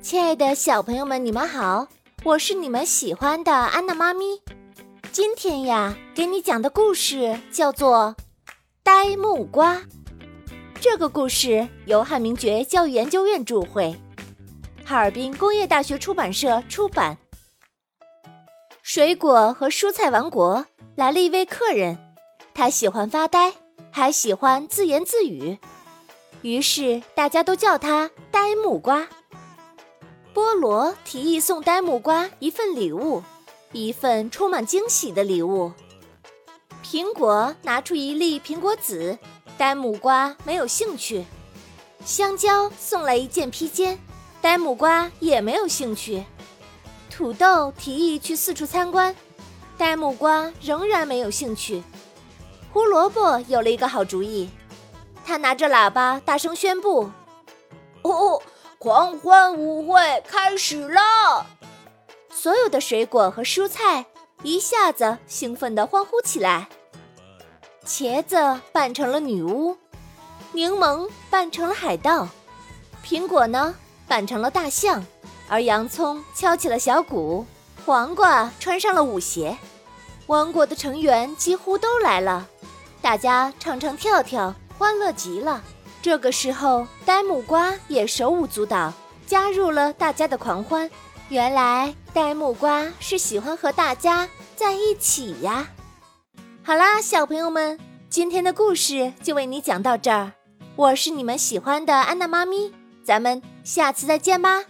亲爱的小朋友们，你们好，我是你们喜欢的安娜妈咪。今天呀，给你讲的故事叫做《呆木瓜》。这个故事由汉明觉教育研究院著会，哈尔滨工业大学出版社出版。水果和蔬菜王国来了一位客人，他喜欢发呆，还喜欢自言自语，于是大家都叫他呆木瓜。菠萝提议送呆木瓜一份礼物，一份充满惊喜的礼物。苹果拿出一粒苹果籽，呆木瓜没有兴趣。香蕉送来一件披肩，呆木瓜也没有兴趣。土豆提议去四处参观，呆木瓜仍然没有兴趣。胡萝卜有了一个好主意，他拿着喇叭大声宣布：“哦！”狂欢舞会开始了！所有的水果和蔬菜一下子兴奋地欢呼起来。茄子扮成了女巫，柠檬扮成了海盗，苹果呢扮成了大象，而洋葱敲起了小鼓，黄瓜穿上了舞鞋。王国的成员几乎都来了，大家唱唱跳跳，欢乐极了。这个时候，呆木瓜也手舞足蹈，加入了大家的狂欢。原来，呆木瓜是喜欢和大家在一起呀。好啦，小朋友们，今天的故事就为你讲到这儿。我是你们喜欢的安娜妈咪，咱们下次再见吧。